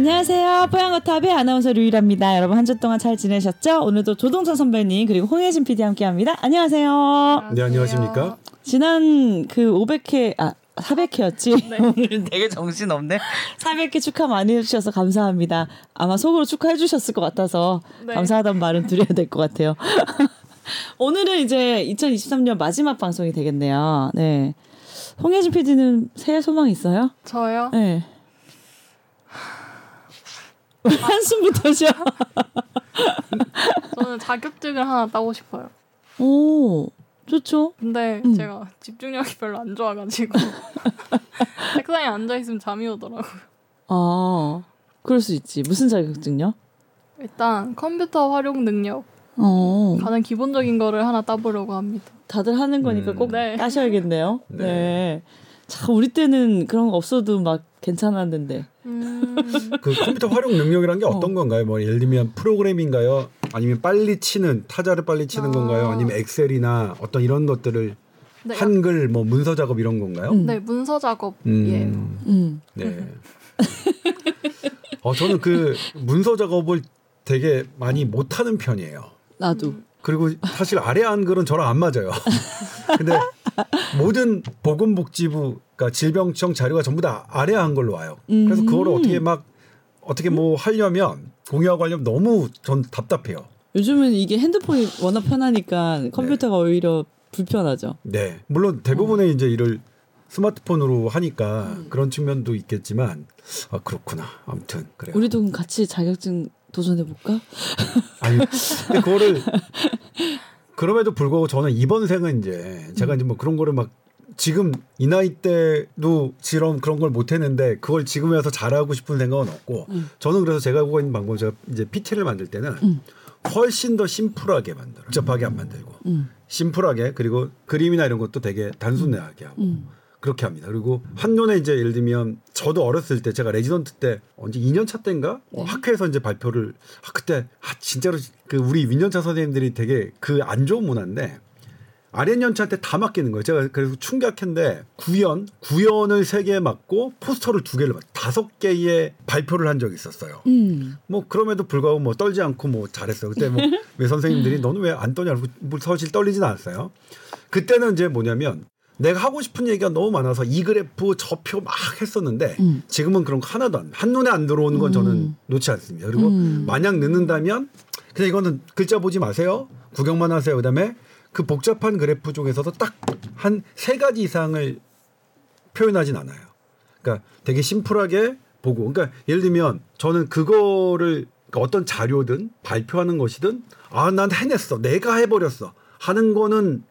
안녕하세요. 뽀양거탑의 아나운서 류일합니다. 여러분 한 주 동안 잘 지내셨죠? 오늘도 조동찬 선배님 그리고 홍혜진 PD 함께합니다. 안녕하세요. 네, 안녕하십니까? 지난 그 500회 아 400회였지. 오늘 되게 정신 없네. 400회 축하 많이 해주셔서 감사합니다. 아마 속으로 축하해 주셨을 것 같아서 네. 감사하다는 말은 드려야 될 것 같아요. 오늘은 이제 2023년 마지막 방송이 되겠네요. 네. 홍혜진 PD는 새해 소망 있어요? 저요? 네. 왜 한숨부터 쉬어? 저는 자격증을 하나 따고 싶어요. 오, 좋죠. 근데 음. 제가 집중력이 별로 안 좋아가지고 책상에 앉아 있으면 잠이 오더라고요. 아, 그럴 수 있지. 무슨 자격증요? 일단 컴퓨터 활용 능력 어, 가장 기본적인 거를 하나 따보려고 합니다. 다들 하는 거니까 음. 꼭 네. 따셔야겠네요. 네. 네. 참 우리 때는 그런 거 없어도 막 괜찮았는데. 음, 그 컴퓨터 활용 능력이란 게 어떤 건가요? 뭐 예를 들면 프로그램인가요? 아니면 빨리 치는 타자를 빨리 치는 아. 건가요? 아니면 엑셀이나 어떤 이런 것들을 네, 한글 뭐 문서 작업 이런 건가요? 음. 네 문서 작업이에요. 음, 음. 네. 어 저는 그 문서 작업을 되게 많이 못하는 편이에요. 나도. 그리고 사실 아래 한글은 저랑 안 맞아요. 근데 모든 보건복지부 그러니까 질병청 자료가 전부 다 아래 한글로 와요. 그래서 음. 그거를 어떻게 막 어떻게 뭐 하려면 공유하고 하려면 너무 전 답답해요. 요즘은 이게 핸드폰이 워낙 편하니까 컴퓨터가 오히려 불편하죠. 네. 물론 대부분의 이제 일을 스마트폰으로 하니까 그런 측면도 있겠지만 아 그렇구나. 아무튼 그래요. 우리도 같이 자격증 도전해 볼까? 아니 근데 그거를 그럼에도 불구하고 저는 이번 생은 이제 제가 이제 뭐 그런 거를 막 지금 이 나이 때도 지럼 그런 걸 못했는데 그걸 지금 와서 잘하고 싶은 생각은 없고 음. 저는 그래서 제가 하고 있는 방법 제가 이제 PT를 만들 때는 음. 훨씬 더 심플하게 만들어 복잡하게 안 만들고 음. 심플하게 그리고 그림이나 이런 것도 되게 단순하게 하고 음. 그렇게 합니다. 그리고 한눈에 이제 예를 들면 저도 어렸을 때 제가 레지던트 때 언제 2년 차 때인가 어, 학회에서 이제 발표를 아 그때 아 진짜로 그 우리 윗연차 선생님들이 되게 그 안 좋은 문화인데 아랫 연차한테 다 맡기는 거예요. 제가 그래서 충격했는데 구연 구연을 세 개 맡고 포스터를 두 개를 맡 다섯 개의 발표를 한 적이 있었어요. 음. 뭐 그럼에도 불구하고 뭐 떨지 않고 뭐 잘했어요. 그때 뭐 왜 선생님들이 너는 왜 안 떠냐? 뭐 사실 떨리진 않았어요. 그때는 이제 뭐냐면 내가 하고 싶은 얘기가 너무 많아서 이 그래프 저 표 막 했었는데 음. 지금은 그런 거 하나도 안 한눈에 안 들어오는 건 저는 음. 놓지 않습니다. 그리고 음. 만약 늦는다면 그냥 이거는 글자 보지 마세요. 구경만 하세요. 그다음에 그 복잡한 그래프 중에서도 딱 한 세 가지 이상을 표현하진 않아요. 그러니까 되게 심플하게 보고 그러니까 예를 들면 저는 그거를 그러니까 어떤 자료든 발표하는 것이든 아 난 해냈어 내가 해버렸어 하는 거는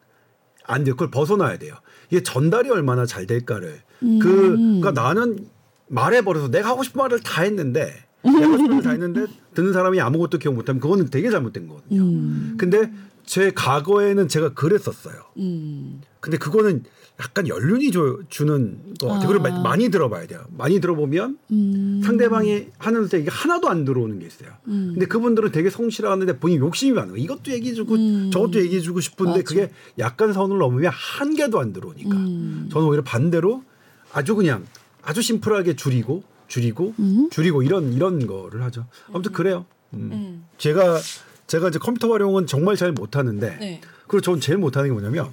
안 돼요 그걸 벗어나야 돼요 이게 전달이 얼마나 잘 될까를 음. 그 그러니까 나는 말해버려서 내가 하고 싶은 말을 다 했는데 내가 하고 싶은 말을 다 했는데 듣는 사람이 아무것도 기억 못하면 그거는 되게 잘못된 거거든요 음. 근데 제 과거에는 제가 그랬었어요 음. 근데 그거는 약간 연륜이 줘, 주는 거 같아요. 아. 마- 많이 들어봐야 돼요. 많이 들어보면 음. 상대방이 하는데 이게 하나도 안 들어오는 게 있어요. 음. 근데 그분들은 되게 성실하는데 본인 욕심이 많아요. 이것도 얘기해주고 음. 저것도 얘기해주고 싶은데 맞아. 그게 약간 선을 넘으면 한 개도 안 들어오니까. 음. 저는 오히려 반대로 아주 그냥 아주 심플하게 줄이고 줄이고 음. 줄이고 이런 이런 거를 하죠. 아무튼 그래요. 음. 음. 제가 제가 이제 컴퓨터 활용은 정말 잘 못하는데 네. 그리고 전 제일 못하는 게 뭐냐면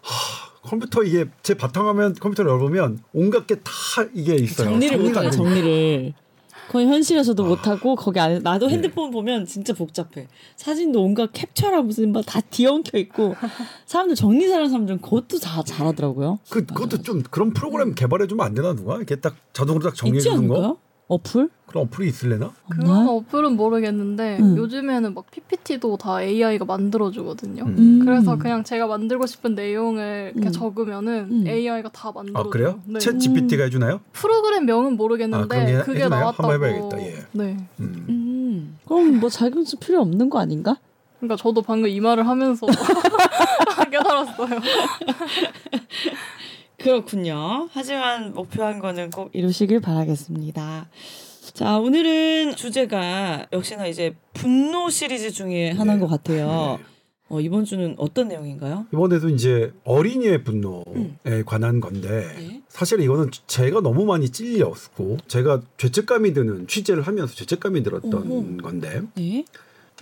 하, 컴퓨터 이게 제 바탕화면 컴퓨터를 열어보면 온갖 게 다 이게 있어요. 정리를 안 되니까. 정리를. 거의 현실에서도 못하고 거기 안에 나도 핸드폰 보면 진짜 복잡해. 사진도 온갖 캡처라 무슨 막 다 뒤엉켜 있고 사람들 정리 잘하는 사람들은 그것도 다 잘하더라고요. 그 그것도 좀 그런 프로그램 개발해 주면 안 되나 누가? 이렇게 딱 자동으로 딱 정리해 주는 거? 어플? 그런 어플이 있을래나? 그런? 어플은 모르겠는데 음. 요즘에는 막 PPT도 다 AI가 만들어주거든요. 음. 음. 그래서 그냥 제가 만들고 싶은 내용을 이렇게 음. 적으면은 음. AI가 다 만들어줘요. 아 그래요? 네. 챗 GPT가 해주나요? 프로그램 명은 아, 모르겠는데 해- 그게 해주나요? 나왔다고. 한번 해봐야겠다, 예. 네. 음. 음. 그럼 뭐 자격증 필요 없는 거 아닌가? 그러니까 저도 방금 이 말을 하면서 깨달았어요. 그렇군요. 하지만 목표한 거는 꼭 이루시길 바라겠습니다. 자, 오늘은 주제가 역시나 이제 분노 시리즈 중에 하나인 네. 것 같아요. 네. 어, 이번 주는 어떤 내용인가요? 이번에도 이제 어린이의 분노에 음. 관한 건데 네. 사실 이거는 제가 너무 많이 찔렸고 제가 죄책감이 드는 취재를 하면서 죄책감이 들었던 오호. 건데 네.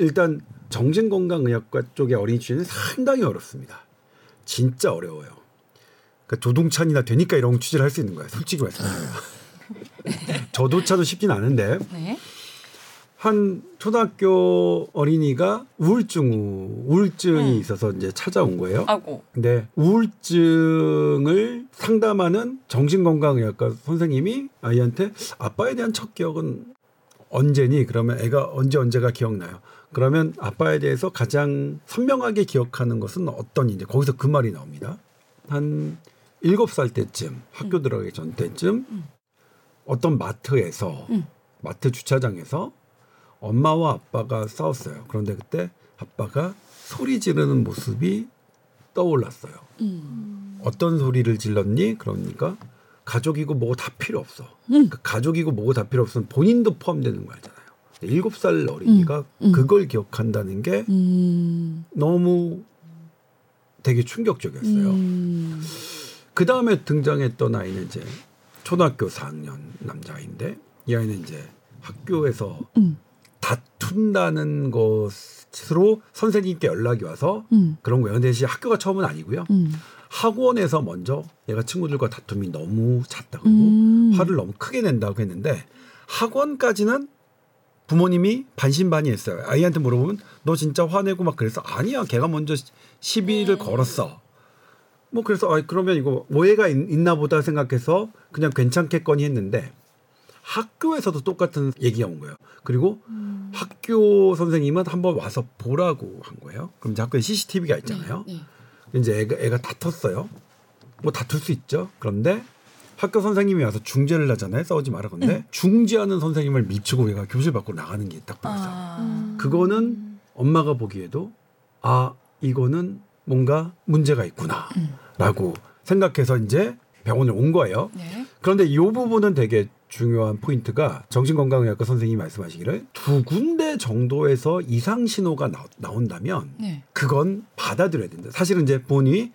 일단 정신건강의학과 쪽의 어린이 취재는 상당히 어렵습니다. 진짜 어려워요. 그러니까 조동찬이나 되니까 이런 취재를 할 수 있는 거예요. 솔직히 말씀드려요. 저도차도 쉽진 않은데 네. 한 초등학교 어린이가 우울증 우울증이 음. 있어서 이제 찾아온 거예요. 아고. 근데 우울증을 상담하는 정신건강의학과 선생님이 아이한테 아빠에 대한 첫 기억은 언제니? 그러면 애가 언제 언제가 기억나요. 그러면 아빠에 대해서 가장 선명하게 기억하는 것은 어떤 이제 거기서 그 말이 나옵니다. 한 일곱 살 때쯤 학교 들어가기 전 때쯤 음. 어떤 마트에서 음. 마트 주차장에서 엄마와 아빠가 싸웠어요. 그런데 그때 아빠가 소리 지르는 모습이 떠올랐어요. 음. 어떤 소리를 질렀니? 그러니까 가족이고 뭐고 다 필요 없어. 음. 그러니까 가족이고 뭐고 다 필요 없으면 본인도 포함되는 거 알잖아요. 일곱 살 어린이가 음, 음. 그걸 기억한다는 게 음. 너무 되게 충격적이었어요. 음. 그 다음에 등장했던 아이는 이제 초등학교 4학년 남자아이인데 이 아이는 이제 학교에서 음. 다툰다는 것으로 선생님께 연락이 와서 음. 그런 거예요. 근데 학교가 처음은 아니고요. 음. 학원에서 먼저 얘가 친구들과 다툼이 너무 잦다 그리고 음. 화를 너무 크게 낸다고 했는데 학원까지는 부모님이 반신반의했어요. 아이한테 물어보면 너 진짜 화내고 막 그래서 아니야 걔가 먼저 시비를 걸었어. 뭐 그래서 아 그러면 이거 오해가 있, 나 보다 생각해서 그냥 괜찮겠거니 했는데 학교에서도 똑같은 얘기가 온 거예요. 그리고 학교 선생님은 한번 와서 보라고 한 거예요. 그럼 이제 학교에 CCTV가 있잖아요. 네. 이제 애가, 애가 다퉜어요. 뭐 다툴 수 있죠. 그런데 학교 선생님이 와서 중재를 하잖아요. 싸우지 마라. 근데 중재하는 선생님을 미치고 얘가 교실 밖으로 나가는 게 딱 보였어요. 아. 그거는 엄마가 보기에도 아 이거는 뭔가 문제가 있구나라고 생각해서 이제 병원에 온 거예요. 네. 그런데 이 부분은 되게 중요한 포인트가 정신건강의학과 선생님이 말씀하시기를 두 군데 정도에서 이상 신호가 나, 나온다면 네. 그건 받아들여야 된다. 사실은 이제 부모님이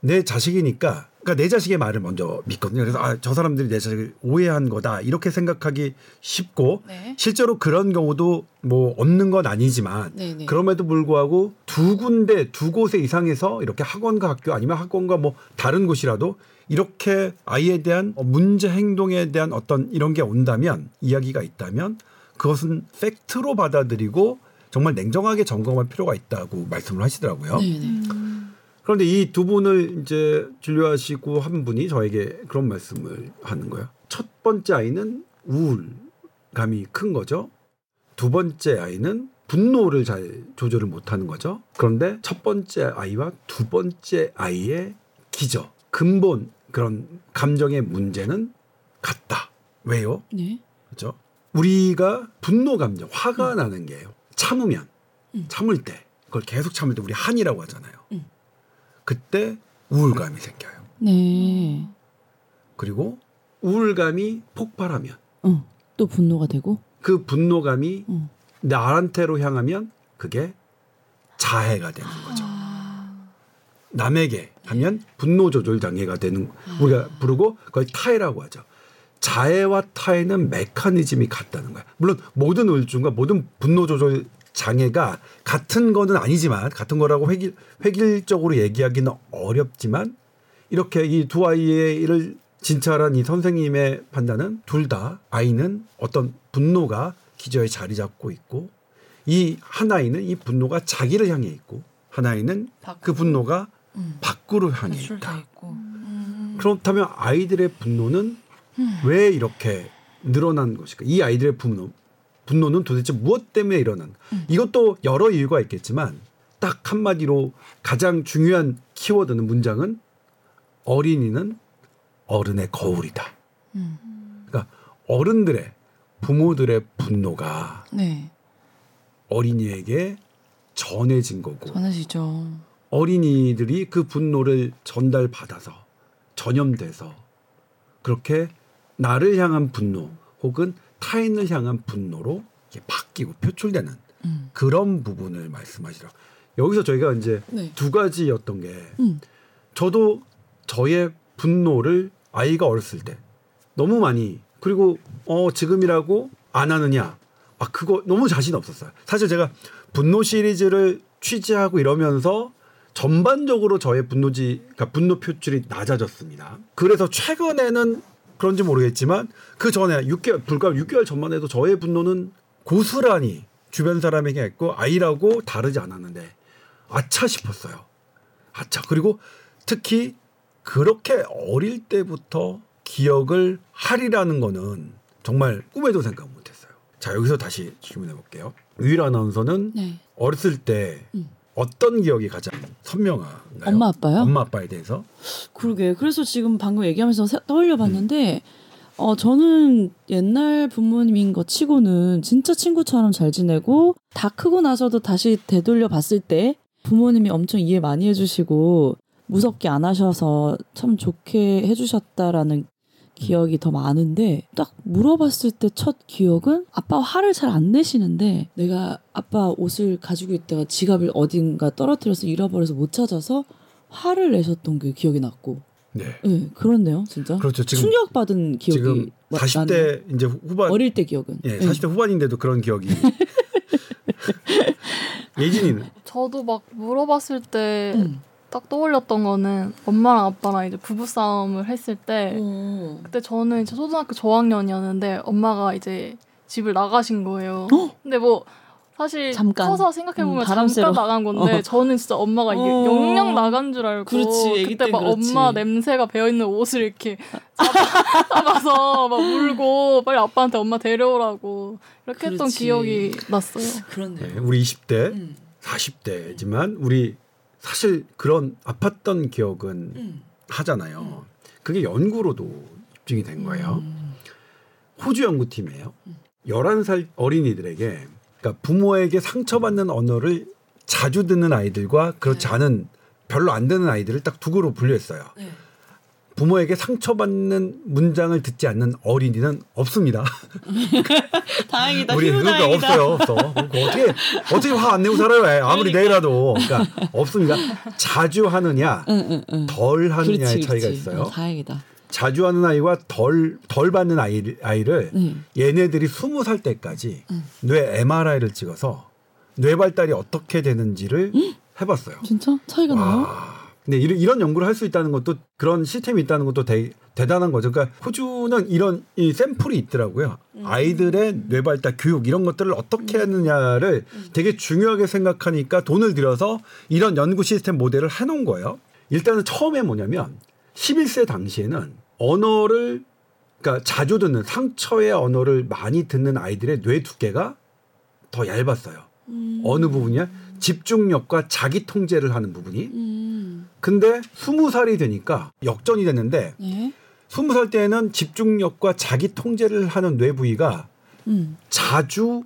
내 자식이니까 그러니까 내 자식의 말을 먼저 믿거든요. 그래서 아, 저 사람들이 내 자식을 오해한 거다 이렇게 생각하기 쉽고 네. 실제로 그런 경우도 뭐 없는 건 아니지만 네, 네. 그럼에도 불구하고 두 군데 두 곳에 이상해서 이렇게 학원과 학교 아니면 학원과 뭐 다른 곳이라도 이렇게 아이에 대한 문제 행동에 대한 어떤 이런 게 온다면 이야기가 있다면 그것은 팩트로 받아들이고 정말 냉정하게 점검할 필요가 있다고 말씀을 하시더라고요. 네, 네. 그런데 이 두 분을 이제 진료하시고 한 분이 저에게 그런 말씀을 하는 거예요. 첫 번째 아이는 우울감이 큰 거죠. 두 번째 아이는 분노를 잘 조절을 못하는 거죠. 그런데 첫 번째 아이와 두 번째 아이의 기저, 근본 그런 감정의 문제는 같다. 왜요? 네. 그렇죠? 우리가 분노 감정, 화가 나는 게요. 참으면 참을 때 그걸 계속 참을 때 우리 한이라고 하잖아요. 음. 그때 우울감이 생겨요. 네. 그리고 우울감이 폭발하면 어. 또 분노가 되고. 그 분노감이 어. 나한테로 향하면 그게 자해가 되는 거죠. 남에게 하면 분노 조절 장애가 되는 우리가 부르고 그걸 타해라고 하죠. 자해와 타해는 메커니즘이 같다는 거야. 물론 모든 우울증과 모든 분노 조절 장애가 같은 거는 아니지만 같은 거라고 획일, 획일적으로 얘기하기는 어렵지만 이렇게 이 두 아이를 진찰한 이 선생님의 판단은 둘 다 아이는 어떤 분노가 기저에 자리 잡고 있고 이한 아이는 이 분노가 자기를 향해 있고 한 아이는 그 분노가 밖으로 향해 있다. 있고. 그렇다면 아이들의 분노는 왜 이렇게 늘어난 것일까? 이 아이들의 분노, 분노는 도대체 무엇 때문에 일어난? 이것도 여러 이유가 있겠지만 딱 한마디로 가장 중요한 키워드는 문장은 어린이는 어른의 거울이다. 그러니까 어른들의 부모들의 분노가 네. 어린이에게 전해진 거고 전하시죠. 어린이들이 그 분노를 전달받아서 전염돼서 그렇게 나를 향한 분노 혹은 타인을 향한 분노로 바뀌고 표출되는 음. 그런 부분을 말씀하시라. 여기서 저희가 이제 네. 두 가지였던 게 음. 저도 저의 분노를 아이가 어렸을 때 너무 많이 그리고 어 지금이라고 안 하느냐 아 그거 너무 자신 없었어요. 사실 제가 분노 시리즈를 취재하고 이러면서 전반적으로 저의 분노지 그러니까 분노 표출이 낮아졌습니다. 그래서 최근에는 그런지 모르겠지만 그 전에 6개월 불과 6개월 전만 해도 저의 분노는 고스란히 주변 사람에게 했고 아이라고 다르지 않았는데 아차 싶었어요. 아차. 그리고 특히 그렇게 어릴 때부터 기억을 하리라는 거는 정말 꿈에도 생각 못 했어요. 자, 여기서 다시 질문해 볼게요. 유일 아나운서는 네. 어렸을 때 음. 어떤 기억이 가장 선명한가요? 엄마 아빠요? 엄마 아빠에 대해서? 그러게. 그래서 지금 방금 얘기하면서 세- 떠올려 봤는데, 어 저는 옛날 부모님인 것 치고는 진짜 친구처럼 잘 지내고 다 크고 나서도 다시 되돌려 봤을 때 부모님이 엄청 이해 많이 해주시고 무섭게 안 하셔서 참 좋게 해주셨다라는 기억이 더 많은데 딱 물어봤을 때 첫 기억은 아빠 화를 잘 안 내시는데 내가 아빠 옷을 가지고 있다가 지갑을 어딘가 떨어뜨려서 잃어버려서 못 찾아서 화를 내셨던 게 기억이 났고 네. 네, 그렇네요, 진짜. 그렇죠. 지금 충격 받은 기억이 지금 와- 40대 나네요. 이제 후반 어릴 때 기억은. 예, 네. 40대 후반인데도 그런 기억이 예진이는 저도 막 물어봤을 때 딱 음. 떠올렸던 거는 엄마랑 아빠랑 이제 부부 싸움을 했을 때 어. 그때 저는 이제 초등학교 저학년이었는데 엄마가 이제 집을 나가신 거예요. 어? 근데 뭐 사실 잠깐. 커서 생각해 보면 음, 잠깐 쐬러. 나간 건데 어. 저는 진짜 엄마가 이게 어. 영영 나간 줄 알고 그렇지, 그때 땐막 그렇지. 엄마 냄새가 배어 있는 옷을 이렇게 잡아, 잡아 서 막 울고 빨리 아빠한테 엄마 데려오라고 이렇게 했던 그렇지. 기억이 났어요. 그렇네요. 네, 우리 20대, 음. 40대지만 우리 사실 그런 아팠던 기억은 음. 하잖아요. 그게 연구로도 입증이 된 거예요. 음. 호주 연구팀이에요. 11살 어린이들에게 그러니까 부모에게 상처받는 언어를 자주 듣는 아이들과 그렇지 네. 않은 별로 안 듣는 아이들을 딱 두 그룹 분류했어요. 네. 부모에게 상처받는 문장을 듣지 않는 어린이는 없습니다. 다행이다. 우리 휴 그러니까 다행이다. 없어요, 없어. 어떻게 어떻게 화 안 내고 살아요? 애? 아무리 그러니까. 내일라도 그러니까 없습니다. 자주 하느냐, 응, 응, 응. 덜 하느냐의 그렇지, 차이가 그렇지. 있어요. 어, 다행이다. 자주 하는 아이와 덜 덜 받는 아이, 아이를 네. 얘네들이 스무 살 때까지 응. 뇌 MRI를 찍어서 뇌 발달이 어떻게 되는지를 해봤어요. 진짜 차이가 나요? 와. 근데 이런, 이런 연구를 할 수 있다는 것도 그런 시스템이 있다는 것도 대, 대단한 거죠. 그러니까 호주는 이런 이 샘플이 있더라고요. 음. 아이들의 뇌 발달 교육 이런 것들을 어떻게 하느냐를 음. 되게 중요하게 생각하니까 돈을 들여서 이런 연구 시스템 모델을 해놓은 거예요. 일단은 처음에 뭐냐면 11세 당시에는 언어를 그러니까 자주 듣는 상처의 언어를 많이 듣는 아이들의 뇌 두께가 더 얇았어요. 음. 어느 부분이야? 집중력과 자기 통제를 하는 부분이. 음. 근데 스무 살이 되니까 역전이 됐는데 네. 스무 살 때는 집중력과 자기 통제를 하는 뇌 부위가 음. 자주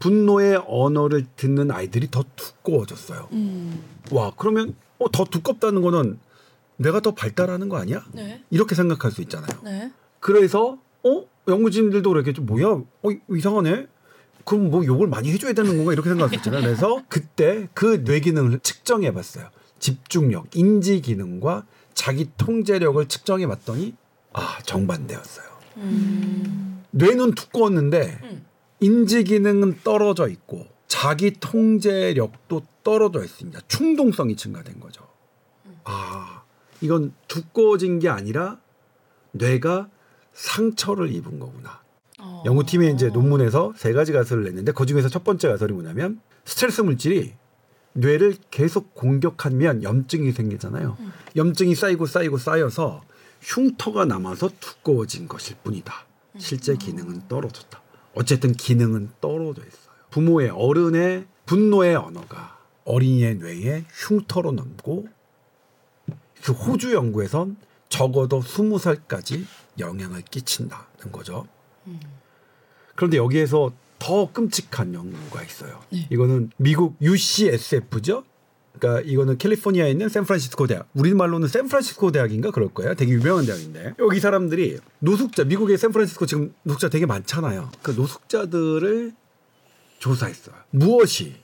분노의 언어를 듣는 아이들이 더 두꺼워졌어요. 음. 와 그러면 어, 더 두껍다는 거는 내가 더 발달하는 거 아니야? 네. 이렇게 생각할 수 있잖아요. 네. 그래서 어 연구진들도 그렇게 좀 뭐야 어 이상하네 그럼 뭐 욕을 많이 해줘야 되는 건가 이렇게 생각했잖아요 그래서 그때 그 뇌 기능을 측정해봤어요 집중력 인지 기능과 자기 통제력을 측정해봤더니 아 정반대였어요 음. 뇌는 두꺼웠는데 음. 인지 기능은 떨어져 있고 자기 통제력도 떨어져 있습니다 충동성이 증가된 거죠 아 이건 두꺼워진 게 아니라 뇌가 상처를 입은 거구나. 어. 연구팀이 이제 논문에서 세 가지 가설을 냈는데 그 중에서 첫 번째 가설이 뭐냐면 스트레스 물질이 뇌를 계속 공격하면 염증이 생기잖아요. 음. 염증이 쌓이고 쌓이고 쌓여서 흉터가 남아서 두꺼워진 것일 뿐이다. 실제 기능은 떨어졌다. 어쨌든 기능은 떨어져 있어요. 부모의 어른의 분노의 언어가 어린이의 뇌에 흉터로 남고 그 호주 연구에선 적어도 스무 살까지 영향을 끼친다는 거죠. 음. 그런데 여기에서 더 끔찍한 연구가 있어요. 네. 이거는 미국 UCSF죠. 그러니까 이거는 캘리포니아에 있는 샌프란시스코 대학. 우리말로는 샌프란시스코 대학인가 그럴 거예요. 되게 유명한 대학인데 여기 사람들이 노숙자 미국의 샌프란시스코 지금 노숙자 되게 많잖아요. 그 노숙자들을 조사했어요. 무엇이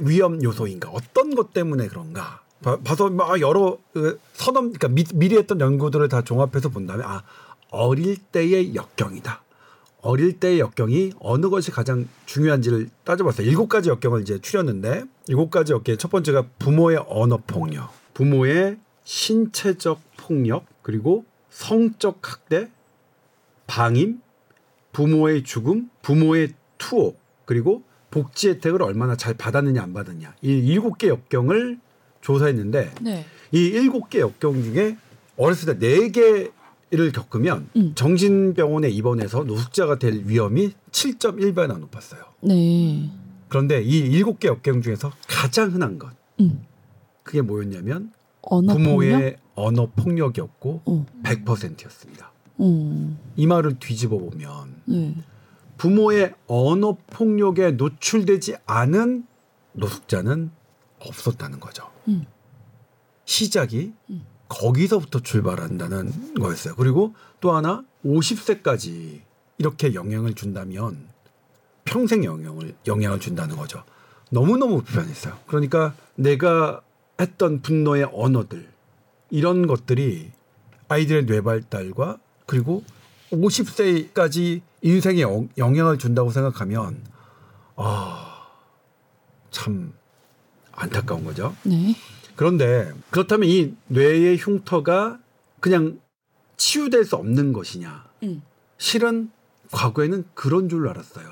위험 요소인가? 어떤 것 때문에 그런가? 봐- 봐서 막 여러 그 선험 그러니까 미, 미리 했던 연구들을 다 종합해서 본다면 아 어릴 때의 역경이다. 어릴 때의 역경이 어느 것이 가장 중요한지를 따져봤어요. 일곱 가지 역경을 이제 추렸는데 일곱 가지 역경 첫 번째가 부모의 언어 폭력, 부모의 신체적 폭력, 그리고 성적 학대, 방임, 부모의 죽음, 부모의 투옥, 그리고 복지 혜택을 얼마나 잘 받았느냐 안 받았냐 이 일곱 개 역경을 조사했는데 네. 이 일곱 개 역경 중에 어렸을 때 네 개 를 겪으면 음. 정신병원에 입원해서 노숙자가 될 위험이 7.1배나 높았어요. 네. 그런데 이 일곱 개 역경 중에서 가장 흔한 것 음. 그게 뭐였냐면 언어 부모의 폭력? 언어 폭력이었고 어. 100%였습니다. 어. 이 말을 뒤집어 보면 네. 부모의 언어 폭력에 노출되지 않은 노숙자는 없었다는 거죠. 음. 시작이 음. 거기서부터 출발한다는 거였어요. 그리고 또 하나 50세까지 이렇게 영향을 준다면 평생 영향을 영향을 준다는 거죠. 너무너무 불편했어요. 그러니까 내가 했던 분노의 언어들 이런 것들이 아이들의 뇌발달과 그리고 50세까지 인생에 영- 영향을 준다고 생각하면 아, 참 안타까운 거죠. 네. 그런데 그렇다면 이 뇌의 흉터가 그냥 치유될 수 없는 것이냐? 음. 실은 과거에는 그런 줄 알았어요.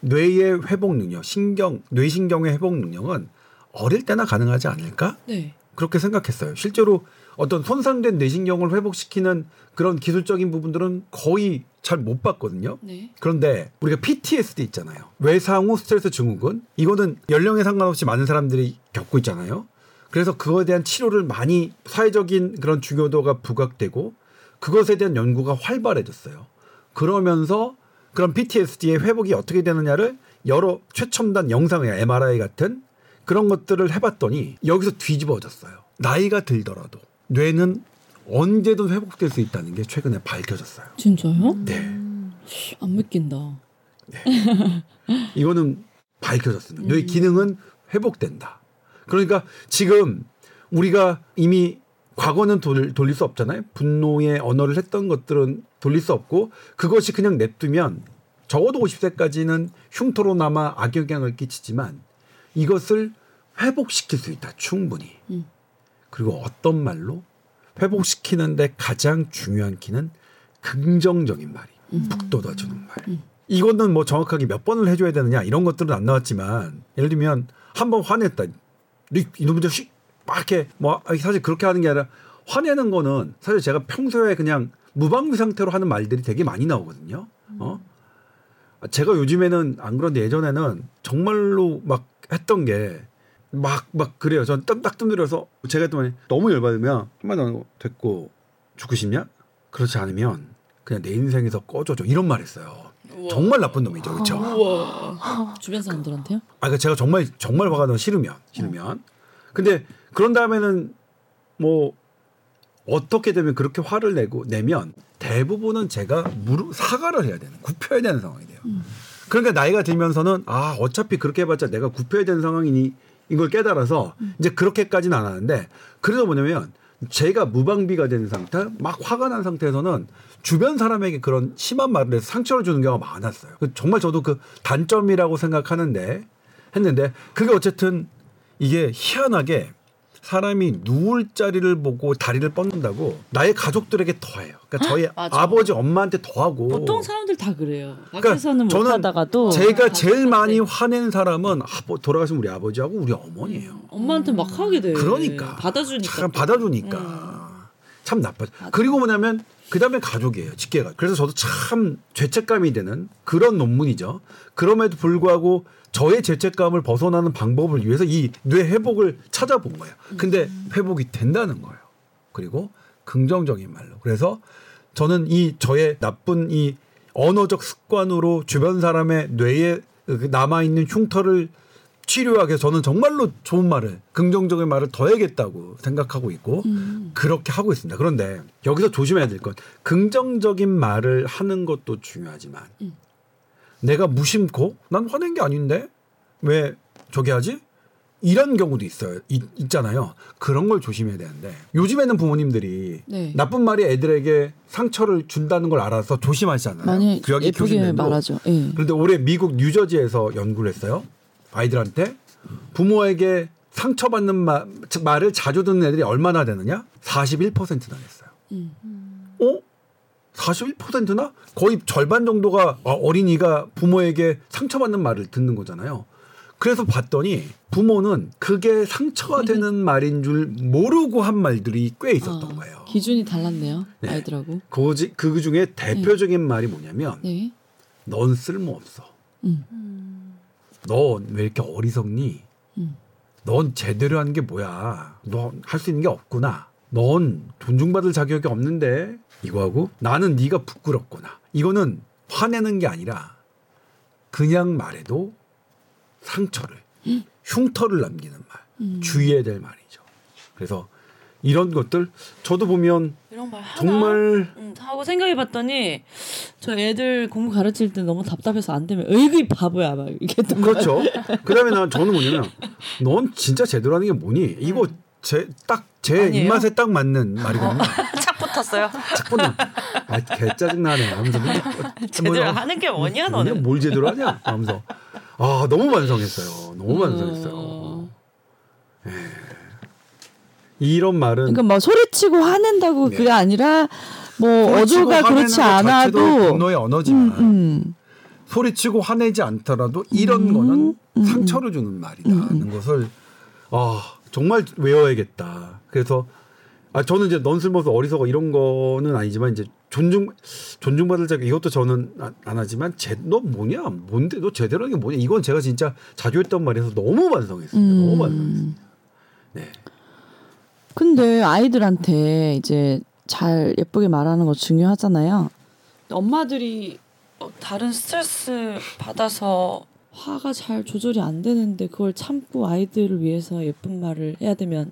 뇌의 회복 능력, 신경, 뇌신경의 회복 능력은 어릴 때나 가능하지 않을까? 네. 그렇게 생각했어요. 실제로 어떤 손상된 뇌신경을 회복시키는 그런 기술적인 부분들은 거의 잘 못 봤거든요. 네. 그런데 우리가 PTSD 있잖아요. 외상 후 스트레스 증후군. 이거는 연령에 상관없이 많은 사람들이 겪고 있잖아요. 그래서 그거에 대한 치료를 많이 사회적인 그런 중요도가 부각되고 그것에 대한 연구가 활발해졌어요. 그러면서 그런 PTSD의 회복이 어떻게 되느냐를 여러 최첨단 영상의 MRI 같은 그런 것들을 해봤더니 여기서 뒤집어졌어요. 나이가 들더라도 뇌는 언제든 회복될 수 있다는 게 최근에 밝혀졌어요. 진짜요? 네. 안 믿긴다. 이거는 밝혀졌습니다. 뇌 기능은 회복된다. 그러니까 지금 우리가 이미 과거는 돌, 돌릴 수 없잖아요. 분노의 언어를 했던 것들은 돌릴 수 없고 그것이 그냥 냅두면 적어도 50세까지는 흉터로 남아 악영향을 끼치지만 이것을 회복시킬 수 있다. 충분히. 음. 그리고 어떤 말로 회복시키는데 가장 중요한 키는 긍정적인 말이 북돋아주는 말. 이거는 뭐 정확하게 몇 번을 해줘야 되느냐 이런 것들은 안 나왔지만 예를 들면 한 번 화냈다 이- 이놈들 씨, 막 이렇게 뭐 사실 그렇게 하는 게 아니라 화내는 거는 사실 제가 평소에 그냥 무방비 상태로 하는 말들이 되게 많이 나오거든요. 어? 제가 요즘에는 안 그런데 예전에는 정말로 막 했던 게 막 막 그래요. 전 딱 뜸들여서 제가 했더니 너무 열받으면 한마디 안 하고 됐고 죽고 싶냐? 그렇지 않으면 그냥 내 인생에서 꺼져줘 이런 말 했어요. 정말 나쁜 놈이죠, 그렇죠? 우와. 주변 사람들한테요? 아, 그러니까 제가 정말 정말 화가 나면 싫으면 싫으면. 근데 그런 다음에는 뭐 어떻게 되면 그렇게 화를 내고 내면 대부분은 제가 무릎 사과를 해야 되는 굽혀야 되는 상황이 돼요. 그러니까 나이가 들면서는 아 어차피 그렇게 해봤자 내가 굽혀야 되는 상황이니 이걸 깨달아서 이제 그렇게까지는 안 하는데 그래도 뭐냐면 제가 무방비가 된 상태, 막 화가 난 상태에서는 주변 사람에게 그런 심한 말을 해서 상처를 주는 경우가 많았어요. 그 정말 저도 그 단점이라고 생각하는데 했는데 그게 어쨌든 이게 희한하게 사람이 누울 자리를 보고 다리를 뻗는다고 나의 가족들에게 더해요. 그러니까 저희 맞아. 아버지 엄마한테 더하고 보통 사람들 다 그래요. 그러니까 밖에서는 저는 못하다가도 제가 제일 많이 화낸 사람은 아, 뭐 돌아가신 우리 아버지하고 우리 어머니예요. 엄마한테 막 하게 돼. 그러니까 받아주니까. 참 또. 받아주니까 참 나빠. 그리고 뭐냐면 그 다음에 가족이에요. 직계가. 그래서 저도 참 죄책감이 되는 그런 논문이죠. 그럼에도 불구하고 저의 죄책감을 벗어나는 방법을 위해서 이 뇌 회복을 찾아본 거예요. 근데 회복이 된다는 거예요. 그리고 긍정적인 말로. 그래서 저는 이 저의 나쁜 이 언어적 습관으로 주변 사람의 뇌에 남아 있는 흉터를 치료하기 위해서 저는 정말로 좋은 말을 긍정적인 말을 더 해야겠다고 생각하고 있고 음. 그렇게 하고 있습니다. 그런데 여기서 조심해야 될 건 긍정적인 말을 하는 것도 중요하지만 음. 내가 무심코 난 화낸 게 아닌데 왜 저기 하지? 이런 경우도 있어요. 있, 있잖아요. 그런 걸 조심해야 되는데 요즘에는 부모님들이 네. 나쁜 말이 애들에게 상처를 준다는 걸 알아서 조심하시잖아요. 많이 구약의 예쁘게. 말하죠. 예. 그런데 올해 미국 뉴저지에서 연구를 했어요. 아이들한테 부모에게 상처받는 마- 말을 자주 듣는 애들이 얼마나 되느냐? 41%나 됐어요. 음. 어? 41%나? 거의 절반 정도가 어, 어린이가 부모에게 상처받는 말을 듣는 거잖아요. 그래서 봤더니 부모는 그게 상처가 되는 말인 줄 모르고 한 말들이 꽤 있었던 아, 거예요. 기준이 달랐네요. 네. 아이들하고. 그, 지- 그 중에 대표적인 말이 뭐냐면 네. 넌 쓸모없어. 음. 넌왜 이렇게 어리석니? 음. 넌 제대로 하는 게 뭐야? 넌 할 수 있는 게 없구나. 넌 존중받을 자격이 없는데 이거하고 나는 네가 부끄럽구나. 이거는 화내는 게 아니라 그냥 말해도 상처를 흉터를 남기는 말 음. 주의해야 될 말이죠. 그래서 이런 것들 저도 보면 이런 말? 정말 음, 하고 생각해봤더니 저 애들 공부 가르칠 때 너무 답답해서 안 되면 으이그 바보야 막 했던 거 그렇죠. 그다음에 난 저는 뭐냐면 넌 진짜 제대로 하는 게 뭐니? 이거 제 딱 제 아니에요? 입맛에 딱 맞는 말이거든요. 착 붙었어요. 자꾸는 아, 개 짜증 나네. 하면서 제대로 하는 게 뭐냐 너는. 뭘 제대로 하냐? 하면서 아 너무 반성했어요. 너무 반성했어요. 어. 이런 말은 그러니까 막 소리치고 화낸다고 네. 그게 아니라 뭐 어조가 그렇지 않아도 분노의 언어지만 음, 음. 소리치고 화내지 않더라도 이런 음, 거는 음, 상처를 주는 말이다는 것을 아 정말 외워야겠다. 그래서 아 저는 이제 넌슬머스 어리석어 이런 거는 아니지만 이제 존중 존중받을 자격 이것도 저는 안, 안 하지만 제, 너 뭐냐 뭔데 너 제대로 하는 게 뭐냐 이건 제가 진짜 자주 했던 말에서 너무 반성했습니다. 음. 너무 반성했습니다. 네. 근데 아이들한테 이제 잘 예쁘게 말하는 거 중요하잖아요. 엄마들이 어, 다른 스트레스 받아서 화가 잘 조절이 안 되는데 그걸 참고 아이들을 위해서 예쁜 말을 해야 되면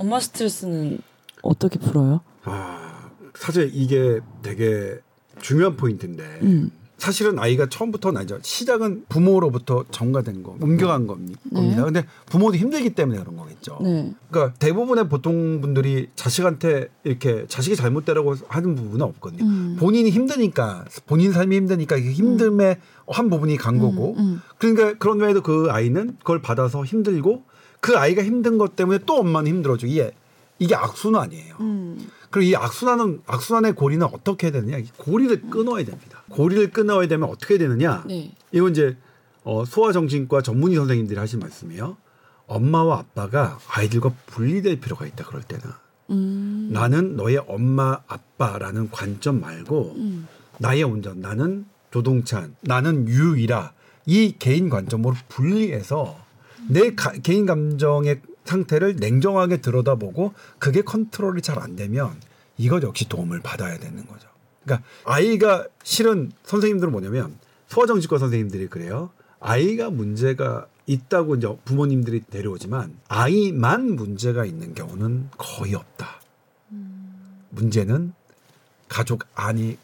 엄마 스트레스는 어떻게 풀어요? 아 사실 이게 되게 중요한 포인트인데 음. 사실은 아이가 처음부터는 아니죠. 시작은 부모로부터 전가된 거, 옮겨간 겁니- 네. 겁니다. 근데 부모도 힘들기 때문에 그런 거겠죠. 네. 그러니까 대부분의 보통 분들이 자식한테 이렇게 자식이 잘못되라고 하는 부분은 없거든요. 음. 본인이 힘드니까 본인 삶이 힘드니까 힘듦의 한 부분이 간 거고 음, 그러니까 그런 외에도 그 아이는 그걸 받아서 힘들고 그 아이가 힘든 것 때문에 또 엄마는 힘들어져. 이게 이게 악순환 아니에요. 음. 그리고 이 악순환은 악순환의 고리는 어떻게 해야 되느냐? 이 고리를 끊어야 됩니다. 고리를 끊어야 되면 어떻게 되느냐? 네. 이건 이제 어, 소아정신과 전문의 선생님들이 하신 말씀이에요. 엄마와 아빠가 아이들과 분리될 필요가 있다. 그럴 때는 음. 나는 너의 엄마 아빠라는 관점 말고 음. 나의 온전 나는 조동찬 나는 유이라 이 개인 관점으로 분리해서 내 가- 개인 감정의 상태를 냉정하게 들여다보고 그게 컨트롤이 잘 안 되면 이것 역시 도움을 받아야 되는 거죠. 그러니까 아이가 실은 선생님들은 뭐냐면 소아정신과 선생님들이 그래요. 아이가 문제가 있다고 이제 부모님들이 데려오지만 아이만 문제가 있는 경우는 거의 없다. 문제는 가족 안이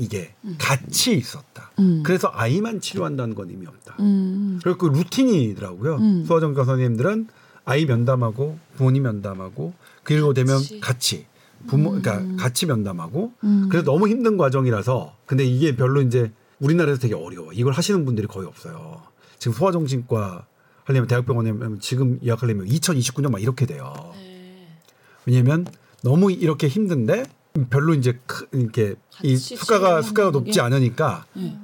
이게 같이 있었다. 음. 그래서 아이만 치료한다는 건 의미 없다. 음. 그리고 그 루틴이더라고요. 음. 소아정과 선생님들은 아이 면담하고 부모님 면담하고 그리고 되면 같이. 부모 그러니까 같이 면담하고 음. 그래서 너무 힘든 과정이라서 근데 이게 별로 이제 우리나라에서 되게 어려워. 이걸 하시는 분들이 거의 없어요. 지금 소아정신과 하려면 대학병원에 지금 예약하려면 2029년 막 이렇게 돼요. 네. 왜냐면 너무 이렇게 힘든데 별로 이제 크, 이렇게 이 수가가 수가가 높지 게? 않으니까 네.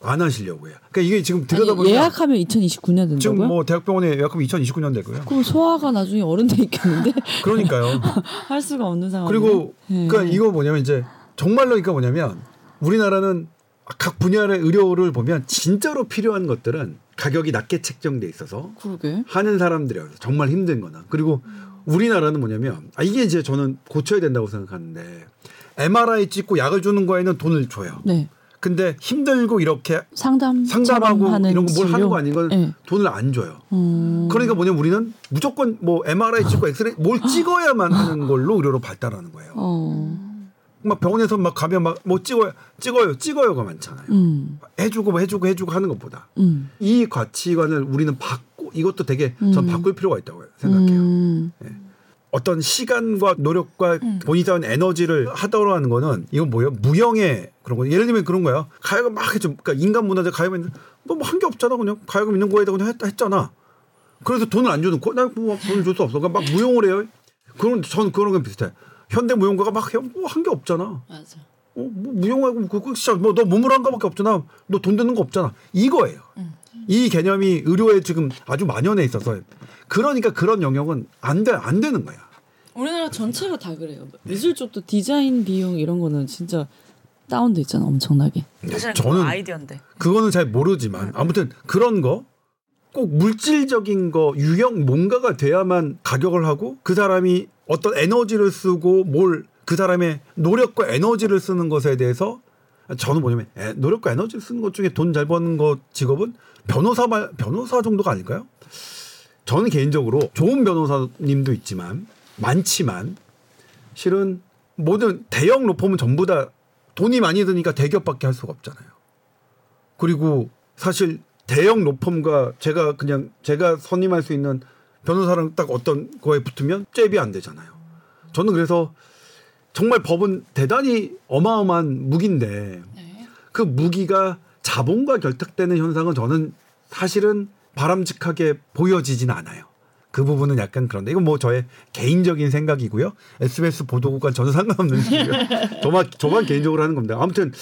안 하시려고 해요. 그러니까 이게 지금 들여다보면 예약하면 2029년 된다고요? 지금 뭐 대학병원에 예약하면 2029년 되고요. 그럼 소아가 나중에 어른 돼 있겠는데 그러니까요. 할 수가 없는 상황. 그리고 네. 그러니까 이거 뭐냐면 이제 정말로 그러니까 뭐냐면 우리나라는 각 분야의 의료를 보면 진짜로 필요한 것들은 가격이 낮게 책정돼 있어서 그러게. 하는 사람들이 요 정말 힘든 거나 그리고 우리나라는 뭐냐면 아 이게 이제 저는 고쳐야 된다고 생각하는데 MRI 찍고 약을 주는 거에는 돈을 줘요. 네. 근데 힘들고 이렇게 상담 상담하고 이런 거 뭘 하는? 거 아닌 건 네. 돈을 안 줘요. 음. 그러니까 뭐냐면 우리는 무조건 뭐 MRI 찍고 엑스레이 뭘 찍어야만 하는 걸로 의료로 발달하는 거예요. 어. 막 병원에서 막 가면 막 뭐 찍어요, 찍어요, 찍어요가 많잖아요. 음. 해주고 뭐 해주고 해주고 하는 것보다 음. 이 가치관을 우리는 바꾸 이것도 되게 전 음. 바꿀 필요가 있다고 생각해요. 음. 어떤 시간과 노력과 본인이 쌓은 에너지를 하도록 하는 거는 이건 뭐예요? 무형의 그런 거. 예를 들면 그런 거예요. 가야금 막 했죠. 그러니까 인간 문화재 가야금 있는데 뭐한 게 없잖아. 그냥 가야금 있는 거에다 그냥 했, 했잖아. 그래서 돈을 안 주는 거. 나 뭐, 돈을 줄 수 없어. 그러니까 막 무용을 해요. 그런 전 그런 건 비슷해. 현대 무용가가 막 뭐 한 게 없잖아. 맞아. 어, 뭐 무용하고 그거 진짜 뭐너 몸으로 한 거밖에 없잖아. 너 돈 드는 거 없잖아. 이거예요. 이 개념이 의료에 지금 아주 만연해 있어서 그러니까 그런 영역은 안돼안 되는 거야. 우리나라 전체가 다 그래요. 미술 쪽도 디자인 비용 이런 거는 진짜 다운돼 있잖아, 엄청나게. 사실은 저는 아이디어인데. 그거는 잘 모르지만 아무튼 그런 거 꼭 물질적인 거 유형 뭔가가 돼야만 가격을 하고 그 사람이 어떤 에너지를 쓰고 뭘 그 사람의 노력과 에너지를 쓰는 것에 대해서 저는 뭐냐면 에, 노력과 에너지를 쓰는 것 중에 돈 잘 버는 것 직업은 변호사 말 변호사 정도가 아닐까요? 저는 개인적으로 좋은 변호사님도 있지만 많지만 실은 모든 대형 로펌은 전부 다 돈이 많이 드니까 대기업밖에 할 수가 없잖아요. 그리고 사실 대형 로펌과 제가 그냥 제가 선임할 수 있는 변호사랑 딱 어떤 거에 붙으면 잽이 안 되잖아요. 저는 그래서 정말 법은 대단히 어마어마한 무기인데 그 무기가 자본과 결탁되는 현상은 저는 사실은 바람직하게 보여지진 않아요. 그 부분은 약간 그런데 이건 뭐 저의 개인적인 생각이고요. SBS 보도국과 전혀 상관없는 얘기고요. 저만 저만 개인적으로 하는 겁니다. 아무튼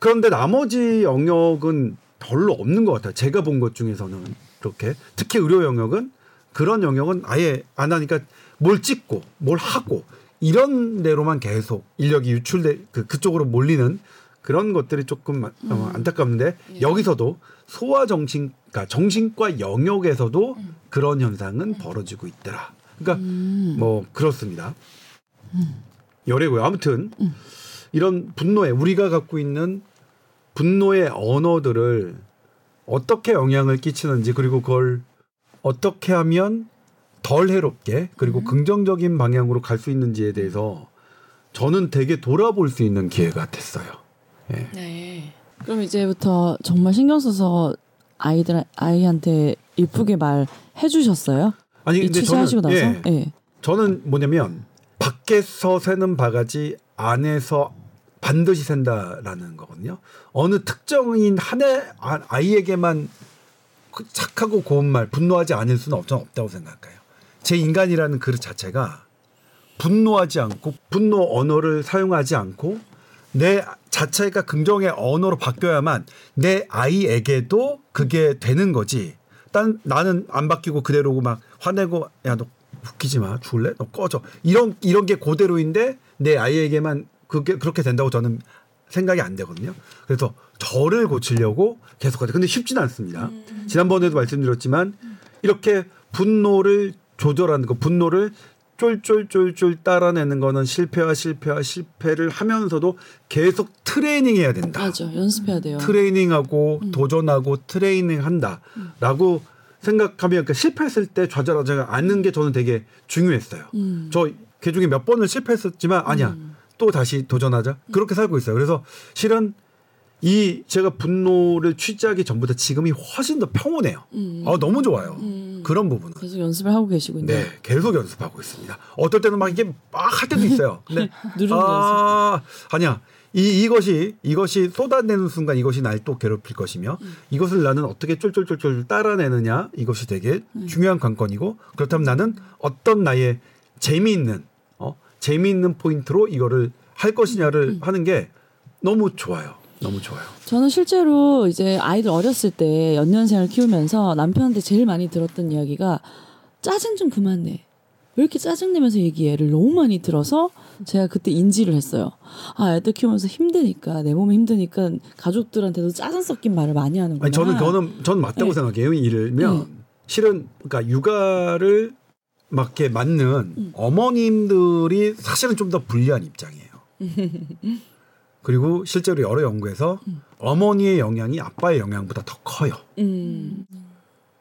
그런데 나머지 영역은 별로 없는 것 같아요. 제가 본 것 중에서는 그렇게 특히 의료 영역은 그런 영역은 아예 안 하니까 뭘 찍고 뭘 하고 이런 데로만 계속 인력이 유출돼 그 그쪽으로 몰리는 그런 것들이 조금 어, 안타깝는데 여기서도 소아 정신과 정신과 영역에서도 그런 현상은 벌어지고 있더라. 그러니까 뭐 그렇습니다. 열애고요. 아무튼 이런 분노에 우리가 갖고 있는 분노의 언어들을 어떻게 영향을 끼치는지 그리고 그걸 어떻게 하면 덜 해롭게 그리고 긍정적인 방향으로 갈 수 있는지에 대해서 저는 되게 돌아볼 수 있는 기회가 됐어요. 예. 네. 그럼 이제부터 정말 신경 써서 아이들 아이한테 이쁘게 말 해주셨어요? 아니 이 근데 취재하시고 나서? 예, 예. 저는 뭐냐면 밖에서 새는 바가지 안에서 반드시 샌다라는 거거든요. 어느 특정인 한해 아- 아이에게만 그 착하고 고운 말, 분노하지 않을 수는 없, 없다고 생각해요. 제 인간이라는 그 자체가 분노하지 않고 분노 언어를 사용하지 않고 내 자체가 긍정의 언어로 바뀌어야만 내 아이에게도 그게 되는 거지. 딴 나는 안 바뀌고 그대로고 막 화내고 야 너 웃기지 마 죽을래 너 꺼져 이런 이런 게 그대로인데 내 아이에게만 그게 그렇게 된다고 저는 생각이 안 되거든요. 그래서 저를 고치려고 계속하죠. 근데 쉽지는 않습니다. 지난번에도 말씀드렸지만 이렇게 분노를 조절하는 거, 분노를 쫄쫄쫄쫄 따라내는 거는 실패와 실패와 실패를 하면서도 계속 트레이닝해야 된다. 맞아. 연습해야 돼요. 트레이닝하고 도전하고 트레이닝한다라고 생각하면 그러니까 실패했을 때 좌절하지 않는 게 저는 되게 중요했어요. 음. 저그 중에 몇 번을 실패했었지만 아니야 또 다시 도전하자 그렇게 살고 있어요. 그래서 실은 이 제가 분노를 취재하기 전보다 지금이 훨씬 더 평온해요. 음. 아 너무 좋아요. 음. 그런 부분은. 계속 연습을 하고 계시고 있네요. 네, 계속 연습하고 있습니다. 어떨 때는 막 이게 막 할 때도 있어요. 근데 아, 아니야. 이 이것이 이것이 쏟아내는 순간 이것이 날 또 괴롭힐 것이며 이것을 나는 어떻게 쫄쫄쫄쫄 따라내느냐 이것이 되게 중요한 관건이고 그렇다면 나는 어떤 나의 재미있는 어 재미있는 포인트로 이거를 할 것이냐를 하는 게 너무 좋아요. 너무 좋아요. 저는 실제로 이제 아이들 어렸을 때 연년생을 키우면서 남편한테 제일 많이 들었던 이야기가 짜증 좀 그만 내. 왜 이렇게 짜증내면서 얘기해를 너무 많이 들어서 제가 그때 인지를 했어요. 아, 애들 키우면서 힘드니까 내 몸이 힘드니까 가족들한테도 짜증 섞인 말을 많이 하는구나. 아니 저는 전 맞다고 네. 생각해요. 이를면 실은 그러니까 육아를 막 이렇게 맞는 음. 어머님들이 사실은 좀 더 불리한 입장이에요. 그리고 실제로 여러 연구에서 음. 어머니의 영향이 아빠의 영향보다 더 커요. 음.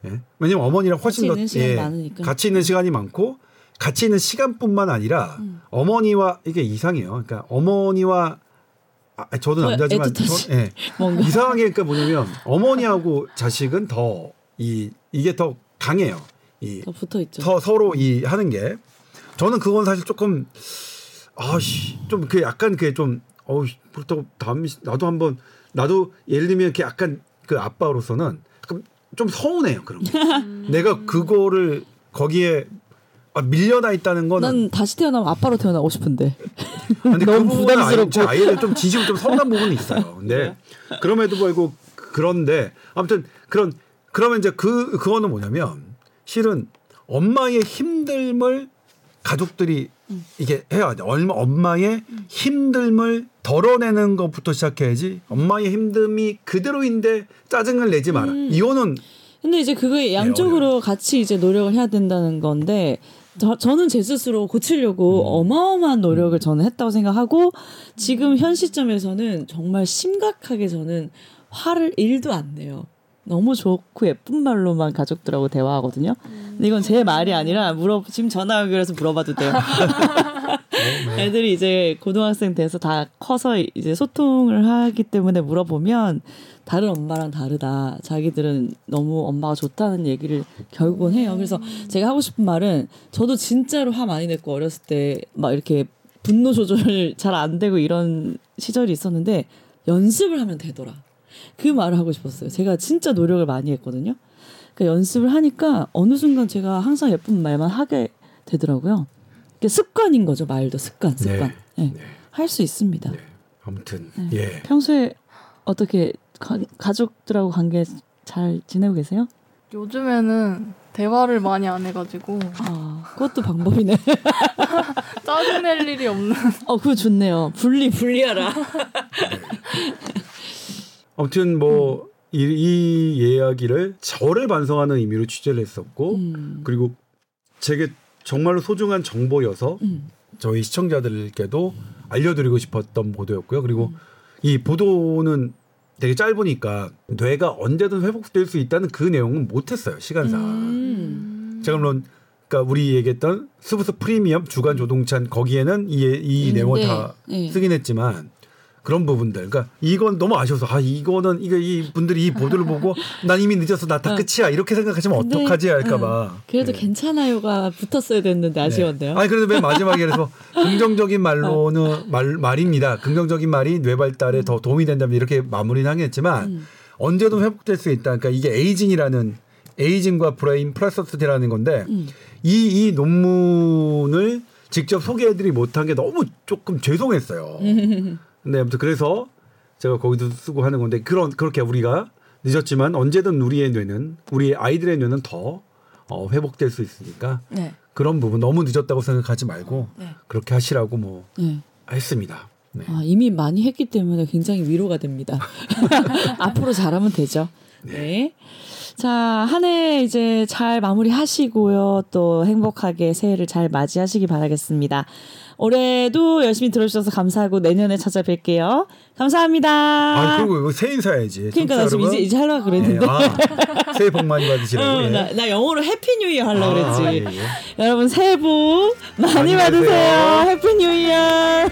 예? 왜냐면 어머니랑 훨씬 같이 더 있는 시간이 많으니까. 같이 있는 시간이 많고 같이 있는 시간뿐만 아니라 음. 어머니와 이게 이상해요. 그러니까 어머니와 아, 저도 뭐 남자지만. 저, 예. 이상하게 그러니까 뭐냐면 어머니하고 자식은 더 이 이게 더 강해요. 이 더 붙어 있죠. 서, 서로 이 하는 게 저는 그건 사실 조금 아씨 좀 그 약간 그게 좀 어우 그렇다고 다음 나도 한번 나도 예를 들면 이렇게 약간 그 아빠로서는 좀 서운해요 그런 거. 내가 그거를 거기에 아, 밀려나 있다는 거는 난 다시 태어나면 아빠로 태어나고 싶은데. 근데 그 너무 부분은 아이, 부담스럽고. 제 아이를 좀 진심 좀 서운한 부분이 있어요. 근데 그럼에도 불구하고 그런데 아무튼 그런 그러면 이제 그 그거는 뭐냐면 실은 엄마의 힘듦을 가족들이 이게 해야 돼. 얼마 엄마의 힘듦을 덜어내는 것부터 시작해야지. 엄마의 힘듦이 그대로인데 짜증을 내지 마라. 이거는 근데 이제 그거에 양쪽으로 같이 이제 노력을 해야 된다는 건데 저, 저는 제 스스로 고치려고 어마어마한 노력을 저는 했다고 생각하고 지금 현 시점에서는 정말 심각하게 저는 화를 일도 안 내요. 너무 좋고 예쁜 말로만 가족들하고 대화하거든요. 근데 이건 제 말이 아니라 물어 지금 전화 연결해서 물어봐도 돼요. 애들이 이제 고등학생 돼서 다 커서 이제 소통을 하기 때문에 물어보면 다른 엄마랑 다르다. 자기들은 너무 엄마가 좋다는 얘기를 결국은 해요. 그래서 제가 하고 싶은 말은 저도 진짜로 화 많이 냈고 어렸을 때 막 이렇게 분노 조절 잘 안 되고 이런 시절이 있었는데 연습을 하면 되더라. 그 말을 하고 싶었어요. 제가 진짜 노력을 많이 했거든요. 그 연습을 하니까 어느 순간 제가 항상 예쁜 말만 하게 되더라고요. 그게 습관인 거죠. 말도 습관, 습관. 네. 네. 할수 있습니다. 네. 아무튼 네. 예. 평소에 어떻게 가, 가족들하고 관계 잘 지내고 계세요? 요즘에는 대화를 많이 안 해가지고 아, 그것도 방법이네. 짜증 낼 일이 없는 어, 그거 좋네요. 분리 분리하라. 아무튼 뭐 이, 이 이야기를 저를 반성하는 의미로 취재를 했었고 음. 그리고 제게 정말로 소중한 정보여서 음. 저희 시청자들께도 알려드리고 싶었던 보도였고요. 그리고 음. 이 보도는 되게 짧으니까 뇌가 언제든 회복될 수 있다는 그 내용은 못했어요 시간상. 음. 제가 물론 그러니까 우리 얘기했던 스브스 프리미엄 주간 조동찬 거기에는 이, 이 음, 내용을 네. 다 네. 쓰긴 했지만 그런 부분들 그러니까 이건 너무 아쉬워서 아 이거는 이게 이 분들이 이 보도를 보고 난 이미 늦었어 나다 어. 끝이야 이렇게 생각하시면 근데, 어떡하지 응. 할까봐 그래도 네. 괜찮아요가 붙었어야 됐는데 아쉬웠네요. 아니 그래도 맨 마지막에 그래서 긍정적인 말로는 말 말입니다. 긍정적인 말이 뇌 발달에 더 도움이 된다면 이렇게 마무리는 하겠지만 음. 언제든 회복될 수 있다. 그러니까 이게 aging이라는 aging과 brain plasticity라는 건데 음. 이 이 논문을 직접 소개해드리 못한 게 너무 조금 죄송했어요. 근데 아무튼 그래서 제가 거기도 쓰고 하는 건데 그런 그렇게 우리가 늦었지만 언제든 우리의 뇌는 우리 아이들의 뇌는 더 어, 회복될 수 있으니까 네. 그런 부분 너무 늦었다고 생각하지 말고 네. 그렇게 하시라고 뭐 네. 했습니다. 네. 아, 이미 많이 했기 때문에 굉장히 위로가 됩니다. 앞으로 잘하면 되죠. 네. 자, 한 해 이제 잘 마무리하시고요. 또 행복하게 새해를 잘 맞이하시기 바라겠습니다. 올해도 열심히 들어주셔서 감사하고 내년에 찾아뵐게요. 감사합니다. 아 그리고 새해 인사해야지. 그러니까 나 지금 이제 이제 하려고 그랬는데. 네, 아, 새해 복 많이 받으시라고. 어, 예. 나, 나 영어로 Happy New Year 하려고 아, 그랬지. 예, 예. 여러분 새해 복 많이 많이. 받으세요. Happy New Year.